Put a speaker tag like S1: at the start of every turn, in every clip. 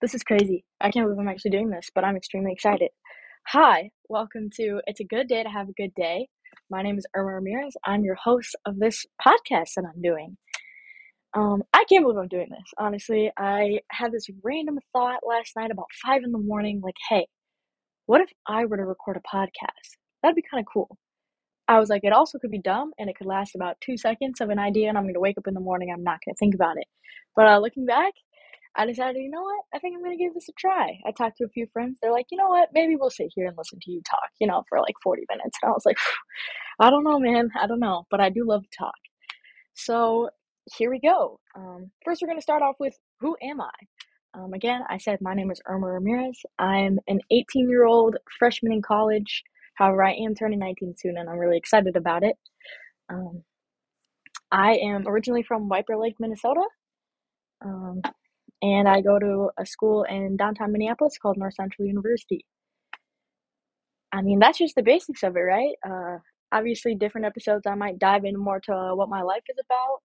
S1: This is crazy. I can't believe I'm actually doing this, but I'm extremely excited. Hi, welcome to It's a Good Day to Have a Good Day. My name is Irma Ramirez. I'm your host of this podcast that I'm doing. Um, I can't believe I'm doing this. Honestly, I had this random thought last night about five in the morning, like, hey, what if I were to record a podcast? That'd be kind of cool. I was like, it also could be dumb and it could last about two seconds of an idea, and I'm going to wake up in the morning. I'm not going to think about it. But uh, looking back, I decided, you know what? I think I'm going to give this a try. I talked to a few friends. They're like, you know what? Maybe we'll sit here and listen to you talk, you know, for like 40 minutes. And I was like, I don't know, man. I don't know. But I do love to talk. So here we go. Um, first, we're going to start off with who am I? Um, again, I said my name is Irma Ramirez. I'm an 18 year old freshman in college. However, I am turning 19 soon and I'm really excited about it. Um, I am originally from White Bear Lake, Minnesota. And I go to a school in downtown Minneapolis called North Central University. I mean, that's just the basics of it, right? Uh, obviously, different episodes I might dive in more to what my life is about.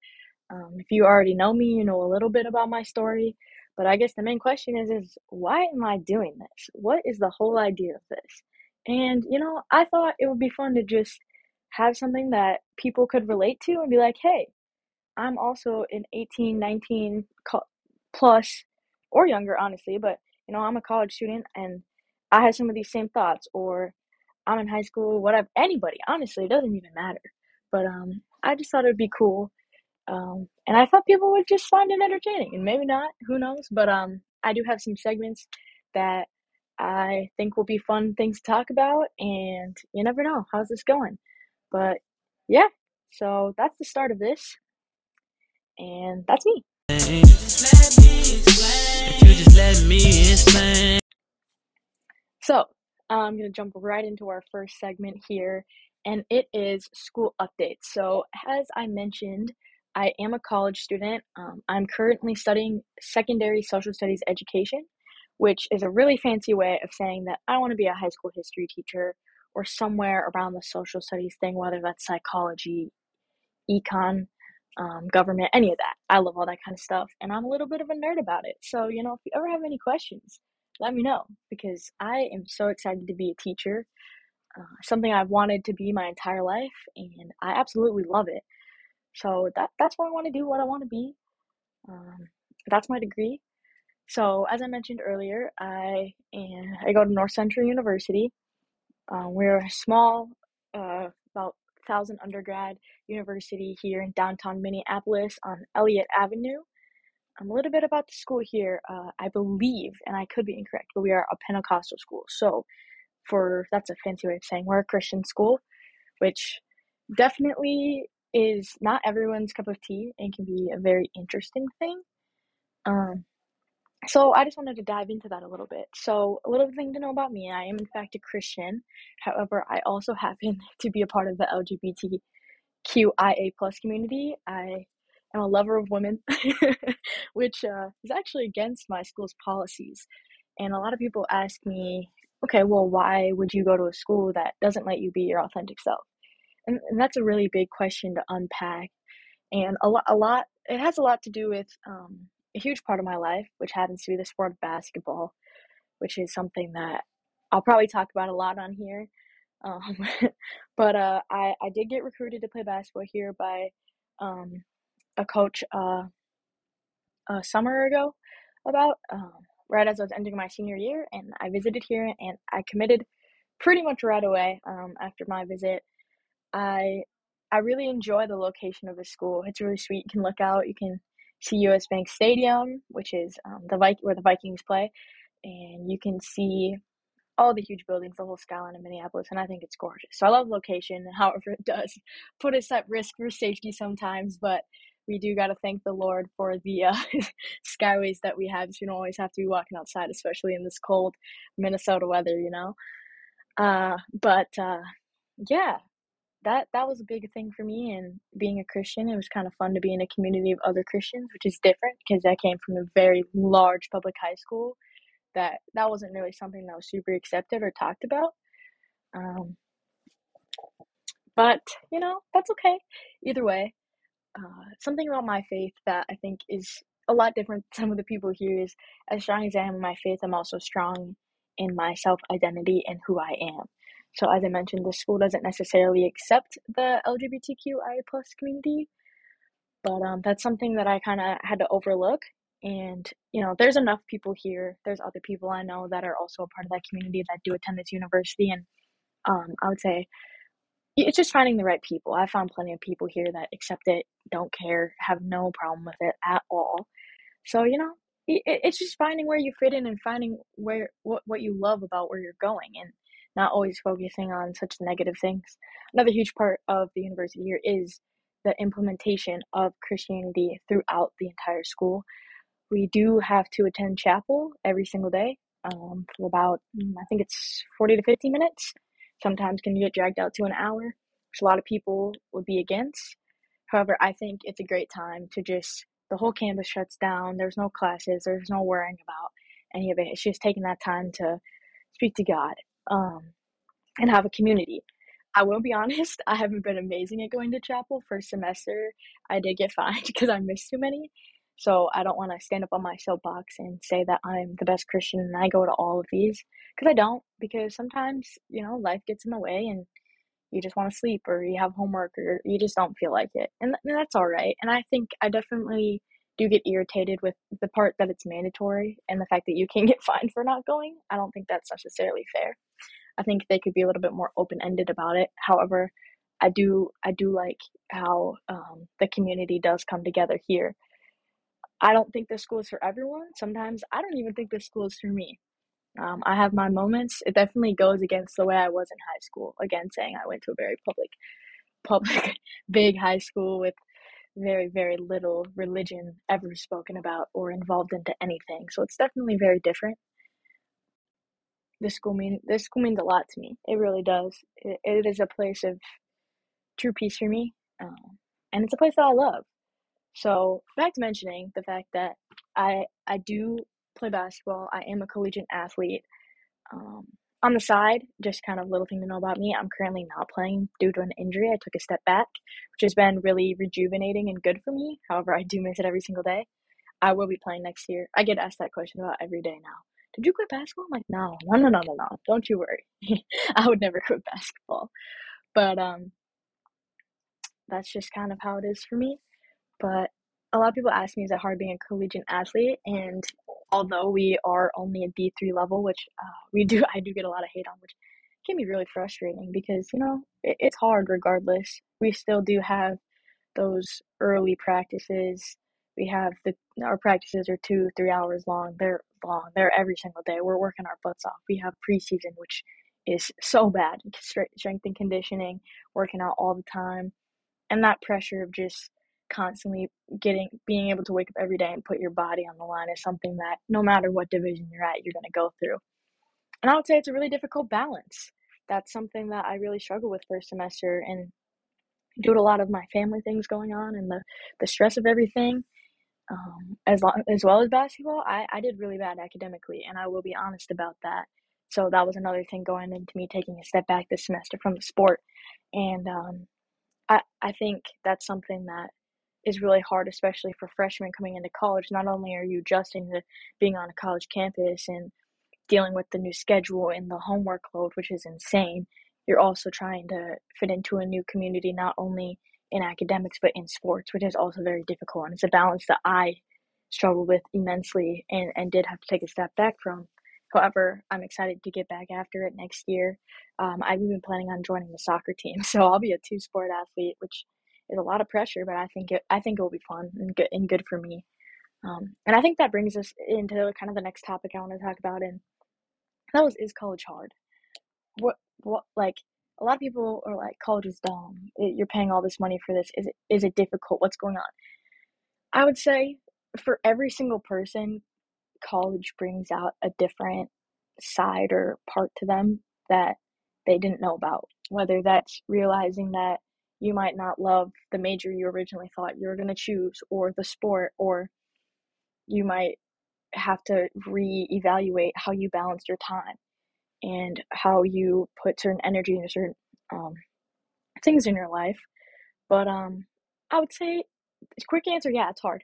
S1: Um, if you already know me, you know a little bit about my story. But I guess the main question is, is why am I doing this? What is the whole idea of this? And, you know, I thought it would be fun to just have something that people could relate to and be like, hey, I'm also an 18, 19 plus or younger, honestly, but, you know, I'm a college student and I have some of these same thoughts, or I'm in high school, whatever, anybody, honestly, it doesn't even matter. But um, I just thought it'd be cool. Um, and I thought people would just find it entertaining, and maybe not, who knows? But um, I do have some segments that I think will be fun things to talk about, and you never know how's this going. But yeah, so that's the start of this, and that's me. So I'm gonna jump right into our first segment here, and it is school updates. So as I mentioned, I am a college student. Um, I'm currently studying secondary social studies education which is a really fancy way of saying that I want to be a high school history teacher or somewhere around the social studies thing, whether that's psychology, econ, um, government, any of that. I love all that kind of stuff, and I'm a little bit of a nerd about it. So, you know, if you ever have any questions, let me know because I am so excited to be a teacher. Uh, something I've wanted to be my entire life, and I absolutely love it. So that that's what I want to do. What I want to be. Um, that's my degree. So, as I mentioned earlier, I I go to North Central University. Um, we're a small, uh, about thousand undergrad university here in downtown Minneapolis on Elliott Avenue. Um, a little bit about the school here. Uh, I believe, and I could be incorrect, but we are a Pentecostal school. So, for that's a fancy way of saying we're a Christian school, which definitely is not everyone's cup of tea and can be a very interesting thing. Um, so I just wanted to dive into that a little bit. So a little thing to know about me: I am in fact a Christian. However, I also happen to be a part of the LGBTQIA plus community. I am a lover of women, which uh, is actually against my school's policies. And a lot of people ask me, okay, well, why would you go to a school that doesn't let you be your authentic self? And, and that's a really big question to unpack. And a lot, a lot, it has a lot to do with um, a huge part of my life, which happens to be the sport of basketball, which is something that I'll probably talk about a lot on here. Um, but uh, I, I did get recruited to play basketball here by um, a coach uh, a summer ago, about um, right as I was ending my senior year, and I visited here and I committed pretty much right away um, after my visit. I I really enjoy the location of the school. It's really sweet. You can look out. You can see US Bank Stadium, which is um, the Vi- where the Vikings play, and you can see all the huge buildings, the whole skyline of Minneapolis, and I think it's gorgeous. So I love location. However, it does put us at risk for safety sometimes, but we do got to thank the Lord for the uh, skyways that we have. So you don't always have to be walking outside, especially in this cold Minnesota weather, you know. Uh, but uh, yeah, that that was a big thing for me and being a christian it was kind of fun to be in a community of other christians which is different because i came from a very large public high school that that wasn't really something that was super accepted or talked about um, but you know that's okay either way uh, something about my faith that i think is a lot different than some of the people here is as strong as I am in my faith, I'm also strong in my self identity and who I am. So as I mentioned, the school doesn't necessarily accept the LGBTQIA plus community, but um, that's something that I kind of had to overlook. And you know, there's enough people here. There's other people I know that are also a part of that community that do attend this university, and um, I would say it's just finding the right people. I found plenty of people here that accept it, don't care, have no problem with it at all. So you know, it, it's just finding where you fit in and finding where what what you love about where you're going, and not always focusing on such negative things. Another huge part of the university here is the implementation of Christianity throughout the entire school. We do have to attend chapel every single day um, for about, mm, I think it's 40 to 50 minutes. Sometimes can get dragged out to an hour, which a lot of people would be against. However, I think it's a great time to just, the whole campus shuts down. There's no classes, there's no worrying about any of it. It's just taking that time to speak to God um, and have a community. I will be honest, I haven't been amazing at going to chapel. First semester, I did get fined because I missed too many. So I don't want to stand up on my soapbox and say that I'm the best Christian and I go to all of these because I don't. Because sometimes, you know, life gets in the way and you just want to sleep or you have homework or you just don't feel like it. And, th- and that's all right. And I think I definitely do get irritated with the part that it's mandatory and the fact that you can get fined for not going. I don't think that's necessarily fair. I think they could be a little bit more open ended about it. However, I do I do like how um, the community does come together here. I don't think this school is for everyone. Sometimes I don't even think this school is for me. Um, I have my moments. It definitely goes against the way I was in high school. Again, saying I went to a very public, public, big high school with very, very little religion ever spoken about or involved into anything. So it's definitely very different this school mean this school means a lot to me. It really does. it, it is a place of true peace for me, um, and it's a place that I love. So back to mentioning the fact that I I do play basketball. I am a collegiate athlete. Um, on the side, just kind of little thing to know about me. I'm currently not playing due to an injury. I took a step back, which has been really rejuvenating and good for me. However, I do miss it every single day. I will be playing next year. I get asked that question about every day now did you quit basketball? I'm like, no, no, no, no, no, no. Don't you worry. I would never quit basketball. But um, that's just kind of how it is for me. But a lot of people ask me, is it hard being a collegiate athlete? And although we are only a D3 level, which uh, we do, I do get a lot of hate on, which can be really frustrating because, you know, it, it's hard regardless. We still do have those early practices. We have the our practices are two three hours long. They're long. They're every single day. We're working our butts off. We have preseason which is so bad. Strength and conditioning working out all the time. And that pressure of just constantly getting being able to wake up every day and put your body on the line is something that no matter what division you're at you're going to go through. And i would say it's a really difficult balance. That's something that i really struggle with first semester and due to a lot of my family things going on and the the stress of everything um, as long as well as basketball, I, I did really bad academically, and I will be honest about that. So that was another thing going into me taking a step back this semester from the sport, and um, I I think that's something that is really hard, especially for freshmen coming into college. Not only are you adjusting to being on a college campus and dealing with the new schedule and the homework load, which is insane, you're also trying to fit into a new community, not only in academics but in sports, which is also very difficult. And it's a balance that I struggled with immensely and, and did have to take a step back from. However, I'm excited to get back after it next year. Um, I've been planning on joining the soccer team, so I'll be a two sport athlete, which is a lot of pressure, but I think it I think it will be fun and good and good for me. Um, and I think that brings us into kind of the next topic I want to talk about, and that was is college hard? What what like a lot of people are like, college is dumb. You're paying all this money for this. Is it is it difficult? What's going on? I would say for every single person, college brings out a different side or part to them that they didn't know about. Whether that's realizing that you might not love the major you originally thought you were going to choose, or the sport, or you might have to reevaluate how you balanced your time and how you put certain energy into certain um, things in your life. But um, I would say, quick answer, yeah, it's hard.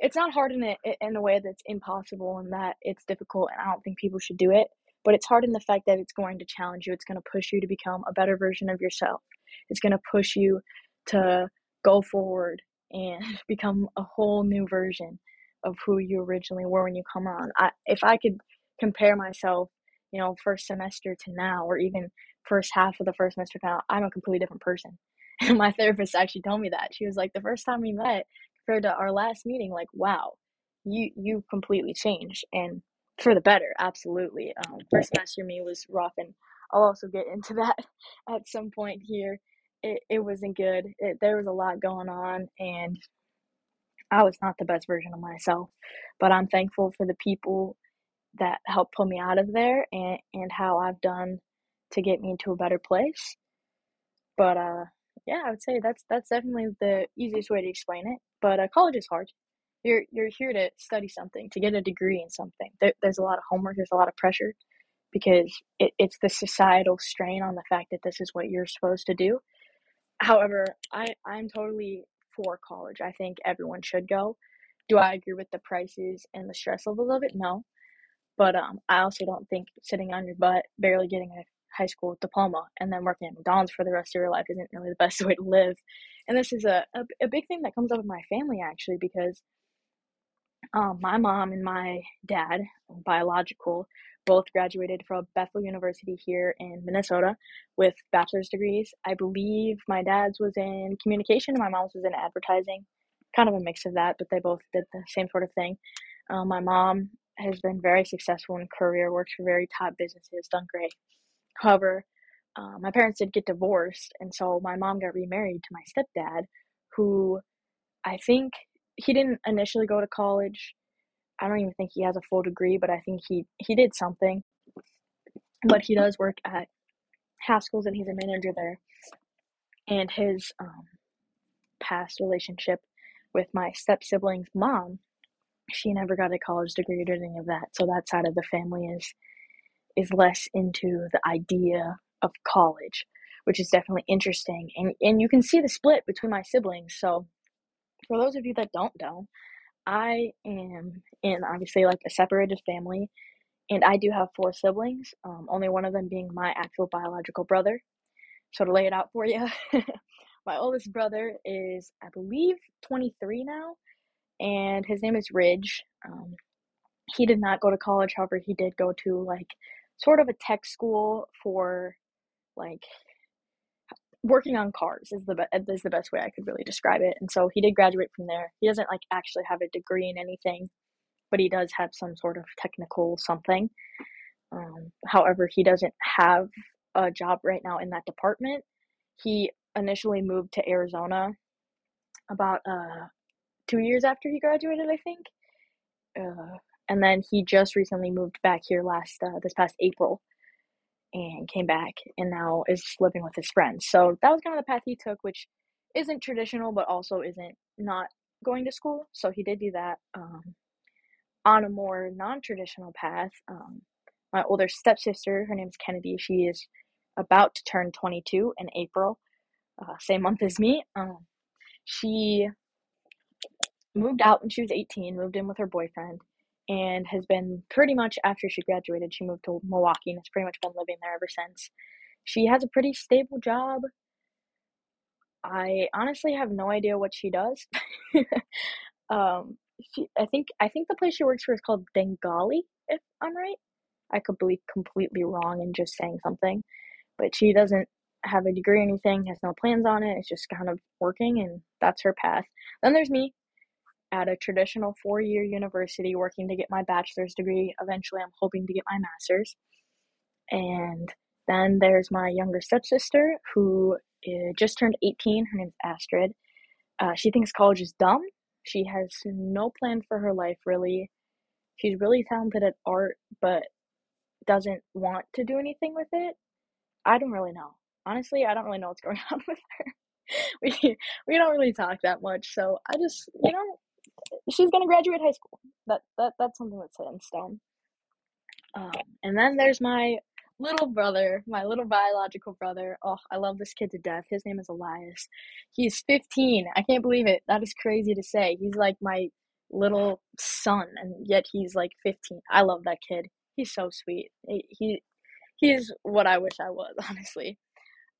S1: it's not hard in a in a way that's impossible and that it's difficult and I don't think people should do it, but it's hard in the fact that it's going to challenge you. It's going to push you to become a better version of yourself. It's going to push you to go forward and become a whole new version of who you originally were when you come on. I, if I could compare myself, you know, first semester to now, or even first half of the first semester now, I'm a completely different person. And my therapist actually told me that. She was like, the first time we met compared to our last meeting, like, wow, you you completely changed and for the better, absolutely. Um, first semester me was rough, and I'll also get into that at some point here. It it wasn't good. It, there was a lot going on, and I was not the best version of myself. But I'm thankful for the people that helped pull me out of there and, and how I've done to get me into a better place. But uh yeah, I would say that's that's definitely the easiest way to explain it. But uh, college is hard. You're you're here to study something, to get a degree in something. There, there's a lot of homework, there's a lot of pressure because it, it's the societal strain on the fact that this is what you're supposed to do. However, I I'm totally for college. I think everyone should go. Do I agree with the prices and the stress levels of it? No. But um, I also don't think sitting on your butt, barely getting a high school diploma, and then working at McDonald's for the rest of your life isn't really the best way to live. And this is a, a, a big thing that comes up with my family actually because um, my mom and my dad, biological, both graduated from Bethel University here in Minnesota with bachelor's degrees. I believe my dad's was in communication and my mom's was in advertising. Kind of a mix of that, but they both did the same sort of thing. Um, my mom has been very successful in career, works for very top businesses, done great. However, uh, my parents did get divorced, and so my mom got remarried to my stepdad, who I think he didn't initially go to college. I don't even think he has a full degree, but I think he he did something. But he does work at Haskell's, and he's a manager there. And his um, past relationship with my step sibling's mom, she never got a college degree or any of that. So that side of the family is is less into the idea of college, which is definitely interesting. And and you can see the split between my siblings. So for those of you that don't know, I am in obviously like a separated family, and I do have four siblings. Um, only one of them being my actual biological brother. So to lay it out for you, my oldest brother is I believe 23 now, and his name is Ridge. Um, he did not go to college, however, he did go to like sort of a tech school for like working on cars is the be- is the best way I could really describe it. And so he did graduate from there. He doesn't like actually have a degree in anything, but he does have some sort of technical something. Um, however, he doesn't have a job right now in that department. He initially moved to Arizona about uh, two years after he graduated, I think. Uh, and then he just recently moved back here last uh, this past April and came back and now is living with his friends. So that was kind of the path he took, which isn't traditional, but also isn't not going to school. So he did do that um, on a more non traditional path. Um, my older stepsister, her name's Kennedy, she is about to turn 22 in April, uh, same month as me. Um, she moved out when she was 18, moved in with her boyfriend, and has been pretty much after she graduated, she moved to Milwaukee and has pretty much been living there ever since. She has a pretty stable job. I honestly have no idea what she does. um, she, I think I think the place she works for is called Bengali, if I'm right. I could be completely wrong in just saying something, but she doesn't have a degree or anything, has no plans on it. It's just kind of working, and that's her path. Then there's me at a traditional four year university working to get my bachelor's degree. Eventually, I'm hoping to get my master's. And then there's my younger stepsister who just turned 18. Her name's Astrid. Uh, she thinks college is dumb. She has no plan for her life, really. She's really talented at art, but doesn't want to do anything with it. I don't really know. Honestly, I don't really know what's going on with her. we we don't really talk that much, so I just you know she's gonna graduate high school. That that that's something that's set in stone. Um, and then there's my little brother, my little biological brother. Oh, I love this kid to death. His name is Elias. He's 15. I can't believe it. That is crazy to say. He's like my little son, and yet he's like 15. I love that kid. He's so sweet. He he's what I wish I was, honestly.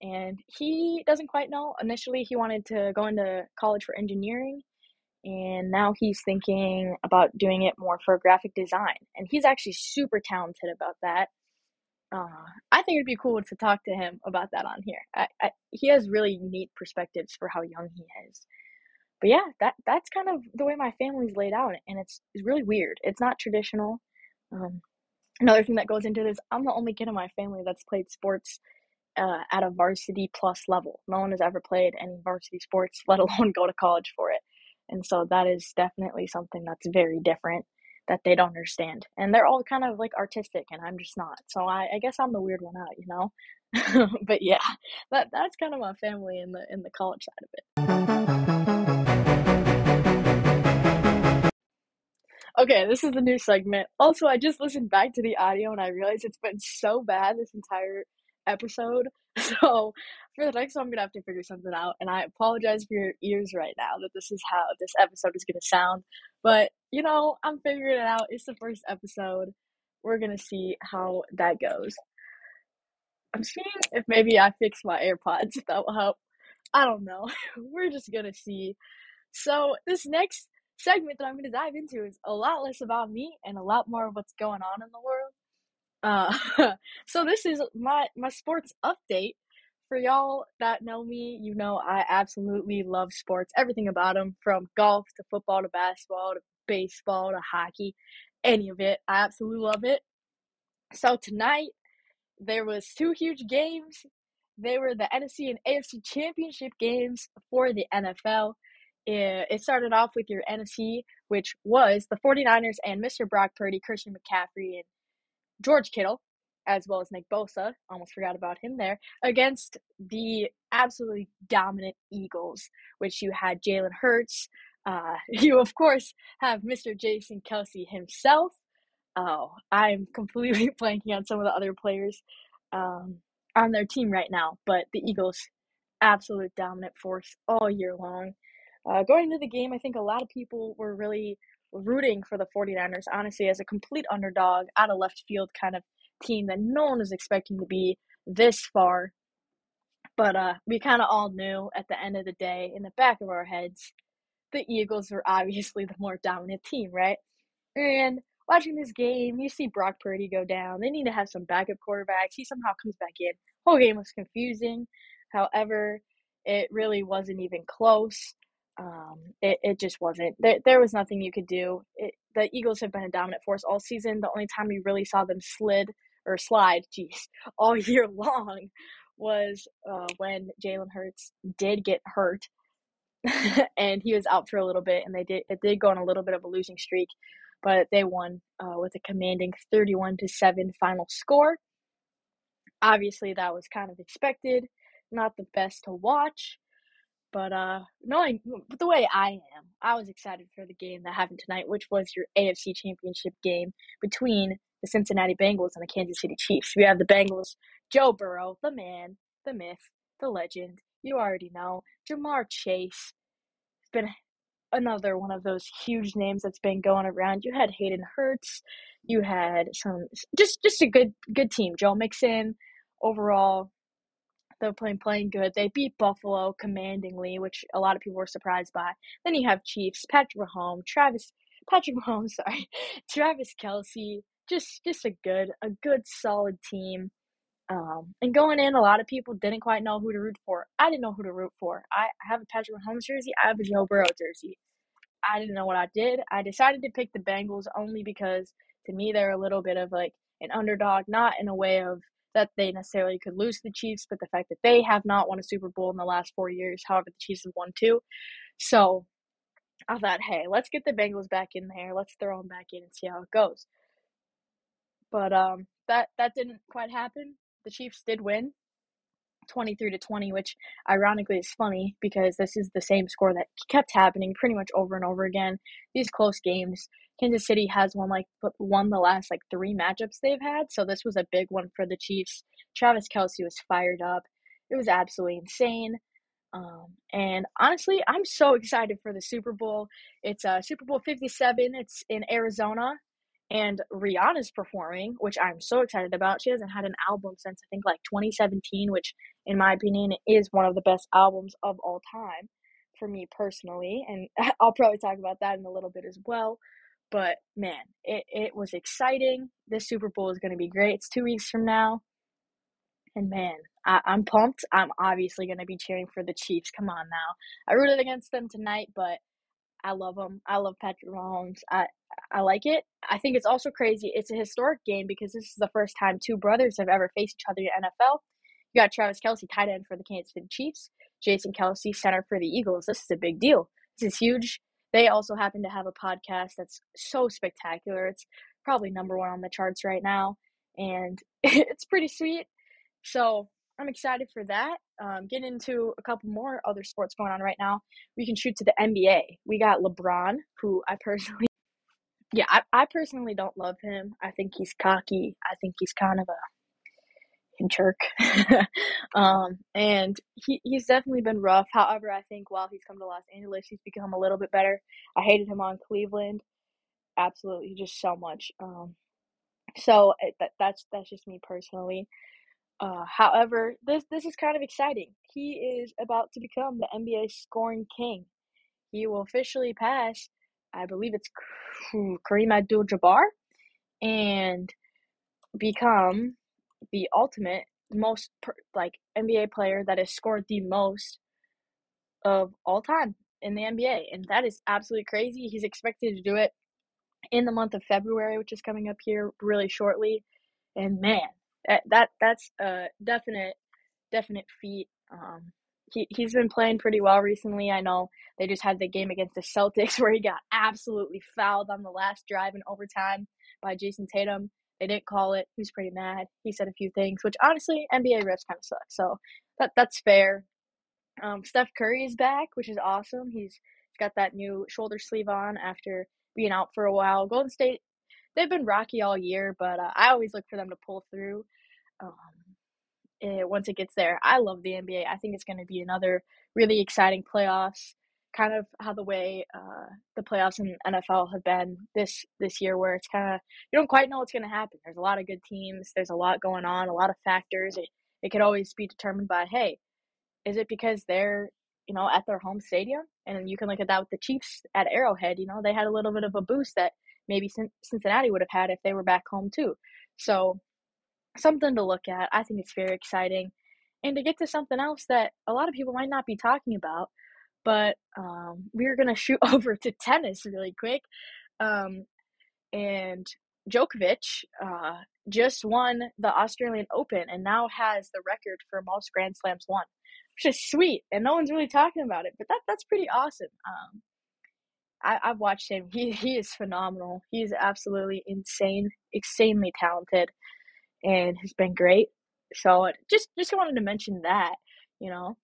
S1: And he doesn't quite know. Initially, he wanted to go into college for engineering, and now he's thinking about doing it more for graphic design. And he's actually super talented about that. Uh, I think it'd be cool to talk to him about that on here. I, I, he has really neat perspectives for how young he is. But yeah, that that's kind of the way my family's laid out, and it's, it's really weird. It's not traditional. Um, another thing that goes into this, I'm the only kid in my family that's played sports uh, at a varsity plus level. No one has ever played any varsity sports, let alone go to college for it. And so that is definitely something that's very different that they don't understand. And they're all kind of like artistic and I'm just not. So I, I guess I'm the weird one out, you know? but yeah, that that's kind of my family in the in the college side of it. Okay, this is the new segment. Also, I just listened back to the audio and I realized it's been so bad this entire episode. So for the next one, I'm gonna have to figure something out. And I apologize for your ears right now that this is how this episode is gonna sound. But you know, I'm figuring it out. It's the first episode. We're gonna see how that goes. I'm seeing if maybe I fix my AirPods, if that will help. I don't know. We're just gonna see. So this next segment that I'm gonna dive into is a lot less about me and a lot more of what's going on in the world. Uh, so this is my my sports update for y'all that know me. You know I absolutely love sports, everything about them, from golf to football to basketball to baseball to hockey, any of it. I absolutely love it. So tonight there was two huge games. They were the NFC and AFC championship games for the NFL. It started off with your NFC, which was the 49ers and Mr. Brock Purdy, Christian McCaffrey, and George Kittle, as well as Nick Bosa, almost forgot about him there, against the absolutely dominant Eagles, which you had Jalen Hurts. Uh, you, of course, have Mr. Jason Kelce himself. Oh, I'm completely blanking on some of the other players um, on their team right now, but the Eagles, absolute dominant force all year long. Uh, going into the game, I think a lot of people were really rooting for the 49ers, honestly, as a complete underdog, out of left field kind of team that no one was expecting to be this far. But uh, we kind of all knew at the end of the day, in the back of our heads, the Eagles were obviously the more dominant team, right? And watching this game, you see Brock Purdy go down. They need to have some backup quarterbacks. He somehow comes back in. Whole game was confusing. However, it really wasn't even close. Um, it, it just wasn't. There, there was nothing you could do. It, the Eagles have been a dominant force all season. The only time we really saw them slid or slide, geez, all year long was uh, when Jalen Hurts did get hurt and he was out for a little bit, and they did it did go on a little bit of a losing streak, but they won uh, with a commanding thirty-one to seven final score. Obviously, that was kind of expected. Not the best to watch, but uh, knowing the way I am, I was excited for the game that happened tonight, which was your AFC Championship game between the Cincinnati Bengals and the Kansas City Chiefs. We have the Bengals, Joe Burrow, the man, the myth, the legend. You already know Ja'Marr Chase. It's been another one of those huge names that's been going around. You had Hayden Hurst. You had some just just a good good team. Joe Mixon overall they're playing playing good. They beat Buffalo commandingly, which a lot of people were surprised by. Then you have Chiefs, Patrick Mahomes, Travis Patrick Mahomes, sorry, Travis Kelce. Just just a good a good solid team. Um, and going in, a lot of people didn't quite know who to root for. I didn't know who to root for. I have a Patrick Mahomes jersey. I have a Joe Burrow jersey. I didn't know what I did. I decided to pick the Bengals only because to me they're a little bit of like an underdog, not in a way of that they necessarily could lose the Chiefs, but the fact that they have not won a Super Bowl in the last four years. However, the Chiefs have won two. So I thought, hey, let's get the Bengals back in there. Let's throw them back in and see how it goes. But um, that that didn't quite happen. The Chiefs did win, 23 to 20, which ironically is funny because this is the same score that kept happening pretty much over and over again. These close games, Kansas City has won like won the last like three matchups they've had, so this was a big one for the Chiefs. Travis Kelce was fired up. It was absolutely insane. Um, and honestly, I'm so excited for the Super Bowl. It's uh, Super Bowl 57. It's in Arizona, and Rihanna's performing, which I'm so excited about. She hasn't had an album since I think like 2017, which, in my opinion, is one of the best albums of all time for me personally. And I'll probably talk about that in a little bit as well. But man, it, it was exciting. This Super Bowl is going to be great. It's two weeks from now. And man, I, I'm pumped. I'm obviously going to be cheering for the Chiefs. Come on now. I rooted against them tonight, but I love them. I love Patrick Mahomes. I I like it. I think it's also crazy. It's a historic game because this is the first time two brothers have ever faced each other in NFL. You got Travis Kelce, tight end for the Kansas City Chiefs. Jason Kelce, center for the Eagles. This is a big deal. This is huge. They also happen to have a podcast that's so spectacular. It's probably number one on the charts right now, and it's pretty sweet. So I'm excited for that. Um, get into a couple more other sports going on right now. We can shoot to the NBA. We got LeBron, who I personally, yeah, I, I personally don't love him. I think he's cocky. I think he's kind of a jerk. um, and he, he's definitely been rough. However, I think while he's come to Los Angeles, he's become a little bit better. I hated him on Cleveland. Absolutely, just so much. Um, so it, that that's that's just me personally. Uh, however, this this is kind of exciting. He is about to become the NBA scoring king. He will officially pass, I believe it's Kareem Abdul-Jabbar, and become the ultimate most per, like NBA player that has scored the most of all time in the NBA, and that is absolutely crazy. He's expected to do it in the month of February, which is coming up here really shortly. And man, that, that that's a definite definite feat. Um, he he's been playing pretty well recently. I know they just had the game against the Celtics where he got absolutely fouled on the last drive in overtime by Jayson Tatum. They didn't call it. He was pretty mad. He said a few things, which honestly NBA refs kind of suck. So that that's fair. Um, Steph Curry is back, which is awesome. He's got that new shoulder sleeve on after being out for a while. Golden State, they've been rocky all year, but uh, I always look for them to pull through um, it, once it gets there. I love the NBA. I think it's going to be another really exciting playoffs. Kind of how the way uh, the playoffs in NFL have been this this year, where it's kind of you don't quite know what's going to happen. There's a lot of good teams. There's a lot going on. A lot of factors. It it could always be determined by hey, is it because they're you know at their home stadium, and you can look at that with the Chiefs at Arrowhead. You know they had a little bit of a boost that maybe Cincinnati would have had if they were back home too. So something to look at. I think it's very exciting. And to get to something else that a lot of people might not be talking about, but um, we're going to shoot over to tennis really quick. Um, and Djokovic uh, just won the Australian Open and now has the record for most Grand Slams won, which is sweet. And no one's really talking about it, but that that's pretty awesome. Um, I, I've watched him. He he is phenomenal. He's absolutely insane, insanely talented and has been great. So just just wanted to mention that, you know.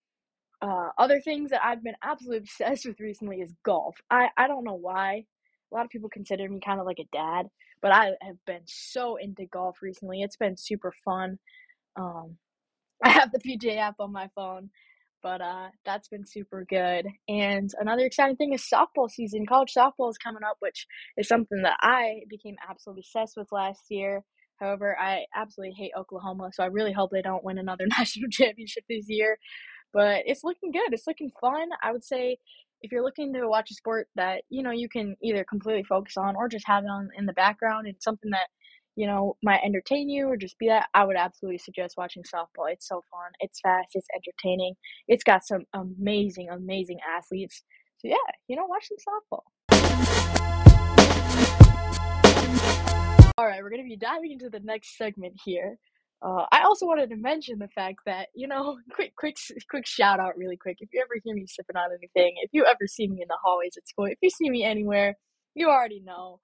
S1: Uh, other things that I've been absolutely obsessed with recently is golf. I, I don't know why. A lot of people consider me kind of like a dad, but I have been so into golf recently. It's been super fun. Um, I have the PGA app on my phone, but uh, that's been super good. And another exciting thing is softball season. College softball is coming up, which is something that I became absolutely obsessed with last year. However, I absolutely hate Oklahoma, so I really hope they don't win another national championship this year. But it's looking good. It's looking fun. I would say if you're looking to watch a sport that you know you can either completely focus on or just have it on in the background and something that you know might entertain you or just be that i would absolutely suggest watching softball it's so fun it's fast it's entertaining it's got some amazing amazing athletes so yeah you know watch some softball all right, we're going to be diving into the next segment here. Uh, I also wanted to mention the fact that you know, quick, quick, quick shout out, really quick. If you ever hear me sipping on anything, if you ever see me in the hallways at school, if you see me anywhere, you already know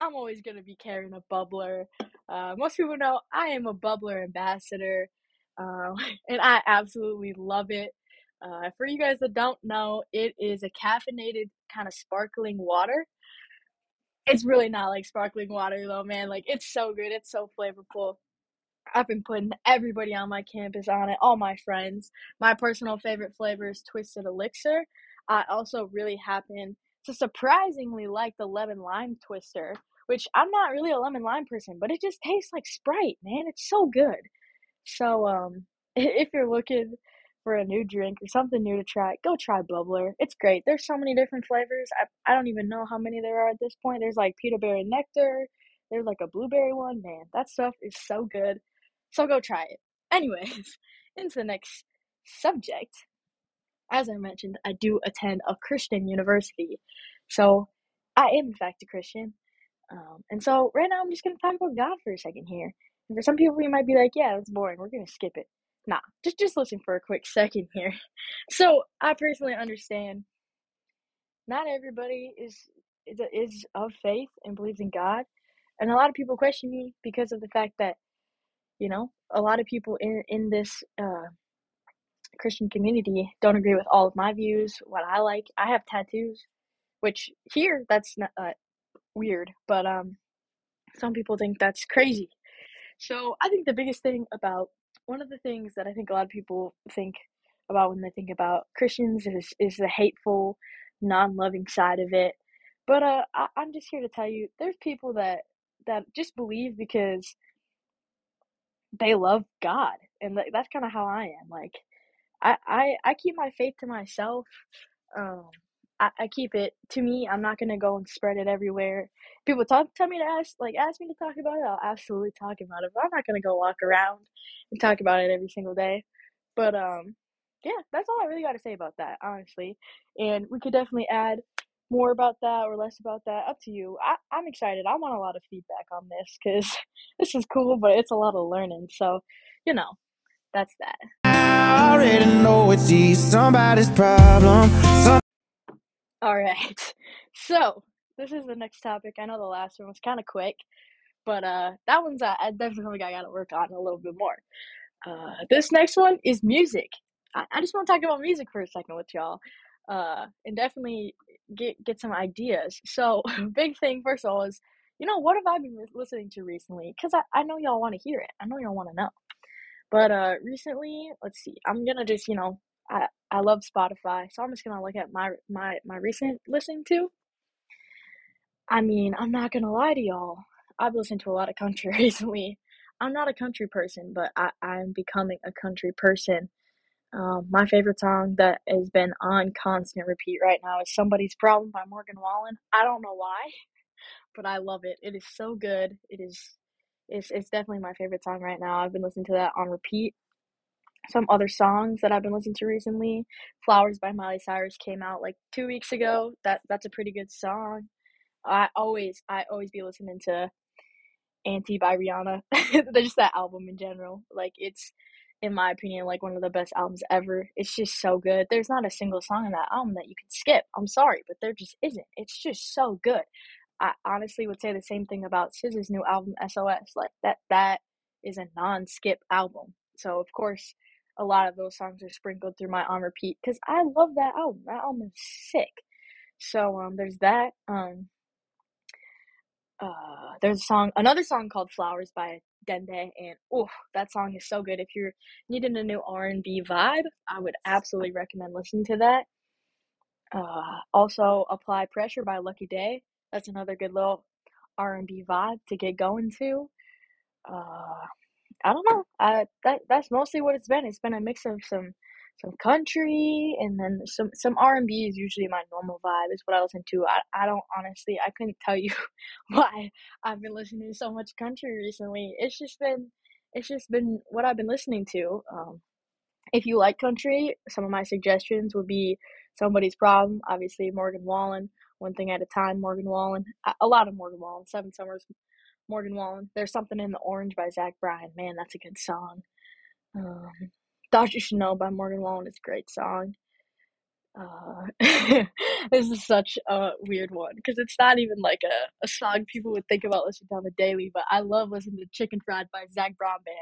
S1: I'm always gonna be carrying a bubbler. Uh, most people know I am a bubbler ambassador, uh, and I absolutely love it. Uh, for you guys that don't know, it is a caffeinated kind of sparkling water it's really not like sparkling water though, man. Like it's so good. It's so flavorful. I've been putting everybody on my campus on it, all my friends. My personal favorite flavor is Twisted Elixir. I also really happen to surprisingly like the lemon lime twister, which I'm not really a lemon lime person, but it just tastes like Sprite, man. It's so good. So, um, if you're looking for a new drink or something new to try, go try Bubbler. It's great. There's so many different flavors. I, I don't even know how many there are at this point. There's like peanut berry nectar. There's like a blueberry one. Man, that stuff is so good. So go try it. Anyways, into the next subject. As I mentioned, I do attend a Christian university. So I am, in fact, a Christian. Um, and so right now I'm just going to talk about God for a second here. And for some people, you might be like, yeah, that's boring. We're going to skip it. Nah, just, just listen for a quick second here. So I personally understand not everybody is, is, is of faith and believes in God. And a lot of people question me because of the fact that you know, a lot of people in in this uh, Christian community don't agree with all of my views, what I like. I have tattoos, which here that's not uh, weird, but um, some people think that's crazy. So I think the biggest thing about one of the things that I think a lot of people think about when they think about Christians is is the hateful, non-loving side of it. But uh, I, I'm just here to tell you, there's people that that just believe because they love God, and th- that's kind of how I am. Like, I, I I keep my faith to myself. Um, I, I keep it to me. I'm not gonna go and spread it everywhere. People talk tell me to ask like ask me to talk about it. I'll absolutely talk about it. But I'm not gonna go walk around and talk about it every single day. But um, yeah, that's all I really got to say about that, honestly. And we could definitely add more about that or less about that up to you. I, i'm excited. I want a lot of feedback on this because this is cool but it's a lot of learning so you know that's that. I already know it's somebody's problem. Some- all right. So this is the next topic. I know the last one was kind of quick but uh that one's uh, definitely i gotta work on a little bit more. Uh this next one is music. I, I just want to talk about music for a second with y'all. Uh, and definitely get get some ideas. So, big thing first of all is, you know, what have I been listening to recently? Because I, I know y'all want to hear it. I know y'all want to know. But uh, recently, let's see. I'm gonna just you know, I I love Spotify, so I'm just gonna look at my my my recent listening to. I mean, I'm not gonna lie to y'all. I've listened to a lot of country recently. I'm not a country person, but I I'm becoming a country person. Um, my favorite song that has been on constant repeat right now is Somebody's Problem by Morgan Wallen. I don't know why, but I love it. It is so good. It is it's it's definitely my favorite song right now. I've been listening to that on repeat. Some other songs that I've been listening to recently, Flowers by Miley Cyrus came out like 2 weeks ago. That that's a pretty good song. I always I always be listening to Anti by Rihanna. just that album in general. Like it's in my opinion, like one of the best albums ever. It's just so good. There's not a single song in that album that you can skip. I'm sorry, but there just isn't. It's just so good. I honestly would say the same thing about SZA's new album SOS. Like that that is a non-skip album. So of course, a lot of those songs are sprinkled through my on repeat because I love that album. That album is sick. So um, there's that. Um, uh, there's a song, another song called "Flowers" by Dende, and oh, that song is so good. If you're needing a new R and B vibe, I would absolutely recommend listening to that. Uh, also, "Apply Pressure" by Lucky Daye. That's another good little R and B vibe to get going to. Uh, I don't know. I that that's mostly what it's been. It's been a mix of some some country and then some some R and B is usually my normal vibe. Is what I listen to. I I don't honestly. I couldn't tell you why I've been listening to so much country recently. It's just been it's just been what I've been listening to. Um, if you like country, some of my suggestions would be Somebody's Problem, obviously Morgan Wallen, One Thing at a Time, Morgan Wallen, a lot of Morgan Wallen, Seven Summers, Morgan Wallen. There's something in the Orange by Zach Bryan. Man, that's a good song. Um, Thought You Should Know by Morgan Wallen is a great song. Uh, this is such a weird one because it's not even like a, a song people would think about listening to on the daily, but I love listening to Chicken Fried by Zac Brown Band.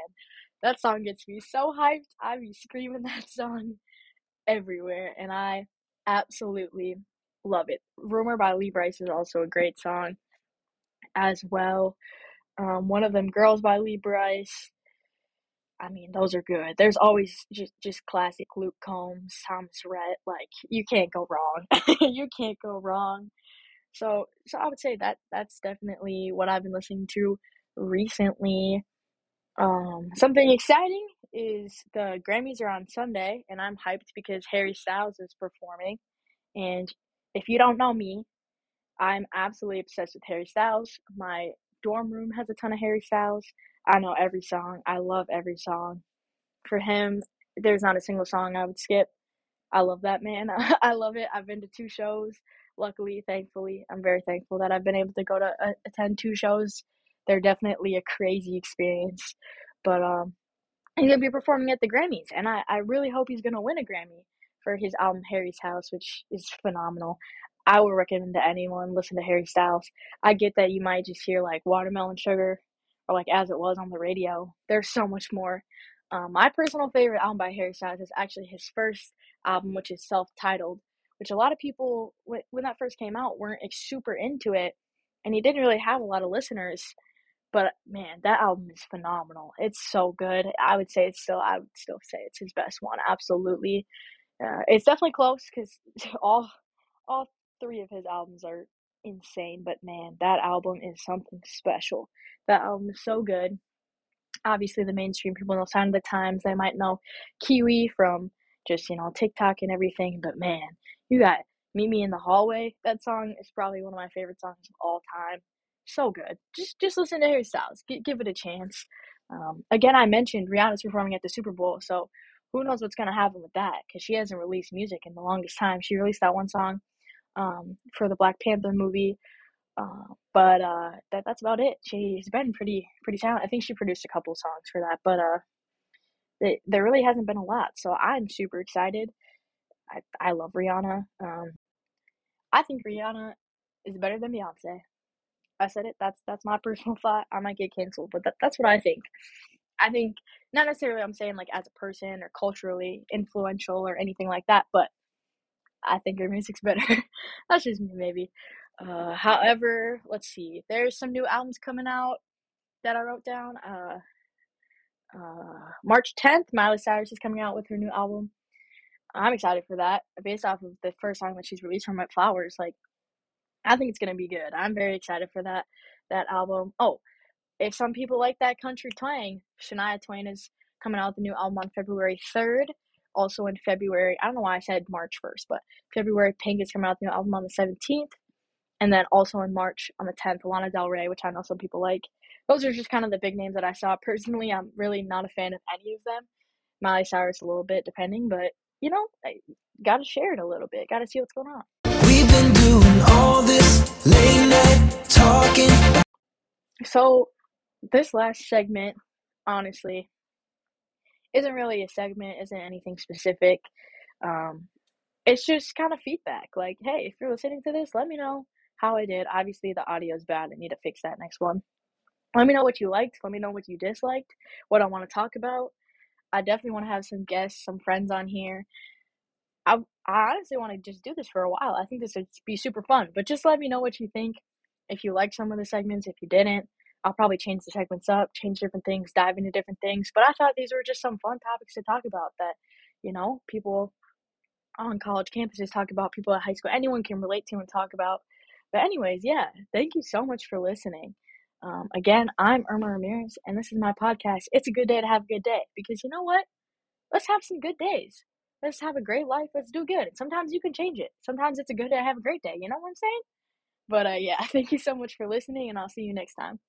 S1: That song gets me so hyped. I be screaming that song everywhere, and I absolutely love it. Rumor by Lee Brice is also a great song as well. Um, one of them, Girls by Lee Brice. I mean, those are good. There's always just just classic Luke Combs, Thomas Rhett. Like you can't go wrong. you can't go wrong. So so I would say that that's definitely what I've been listening to recently. Um, something exciting is the Grammys are on Sunday, and I'm hyped because Harry Styles is performing. And if you don't know me, I'm absolutely obsessed with Harry Styles. My dorm room has a ton of Harry Styles. I know every song. I love every song. For him, there's not a single song I would skip. I love that man. I love it. I've been to two shows. Luckily, thankfully, I'm very thankful that I've been able to go to uh, attend two shows. They're definitely a crazy experience. But um, he's gonna be performing at the Grammys, and I, I really hope he's gonna win a Grammy for his album Harry's House, which is phenomenal. I would recommend to anyone listen to Harry Styles. I get that you might just hear like Watermelon Sugar or like As It Was on the radio. There's so much more. Um, my personal favorite album by Harry Styles is actually his first album, which is self-titled, which a lot of people when that first came out weren't super into it, and he didn't really have a lot of listeners. But man, that album is phenomenal. It's so good. I would say it's still. I would still say it's his best one. Absolutely. Uh, it's definitely close because all all three of his albums are insane. But man, that album is something special. That album is so good. Obviously, the mainstream people know Sign of the Times. They might know Kiwi from just you know TikTok and everything. But man, you got Meet Me in the Hallway. That song is probably one of my favorite songs of all time so good. Just just listen to Harry Styles. G- give it a chance. Um, again, I mentioned Rihanna's performing at the Super Bowl, so who knows what's gonna happen with that? Because she hasn't released music in the longest time. She released that one song um, for the Black Panther movie, uh, but uh, that that's about it. She's been pretty pretty talented. I think she produced a couple songs for that, but uh, it, there really hasn't been a lot. So I'm super excited. I I love Rihanna. Um, I think Rihanna is better than Beyonce. I said it. That's that's my personal thought. I might get canceled, but that, that's what I think. I think not necessarily I'm saying like as a person or culturally influential or anything like that, but I think her music's better. That's just me, maybe. Uh, however, let's see. There's some new albums coming out that I wrote down. Uh, uh, March 10th, Miley Cyrus is coming out with her new album. I'm excited for that. Based off of the first song that she's released from My Flowers, like I think it's gonna be good. I'm very excited for that that album. Oh, if some people like that country twang, Shania Twain is coming out with a new album on February 3rd. Also in February, I don't know why I said March 1st, but February, Pink is coming out with a new album on the 17th. And then also in March on the 10th, Lana Del Rey, which I know some people like. Those are just kind of the big names that I saw. Personally, I'm really not a fan of any of them. Miley Cyrus a little bit, depending, but you know, I gotta share it a little bit. Gotta see what's going on. We've been doing all this late night talking. So, this last segment, honestly, isn't really a segment, isn't anything specific. Um, it's just kind of feedback. Like, hey, if you're listening to this, let me know how I did. Obviously, the audio is bad. I need to fix that next one. Let me know what you liked. Let me know what you disliked. What I want to talk about. I definitely want to have some guests, some friends on here. I, I honestly want to just do this for a while. I think this would be super fun. But just let me know what you think. If you liked some of the segments, if you didn't, I'll probably change the segments up, change different things, dive into different things. But I thought these were just some fun topics to talk about that, you know, people on college campuses talk about, people at high school, anyone can relate to and talk about. But, anyways, yeah, thank you so much for listening. Um, again, I'm Irma Ramirez, and this is my podcast. It's a good day to have a good day because you know what? Let's have some good days. Let's have a great life. Let's do good. Sometimes you can change it. Sometimes it's a good day to have a great day. You know what I'm saying? But uh, yeah, thank you so much for listening, and I'll see you next time.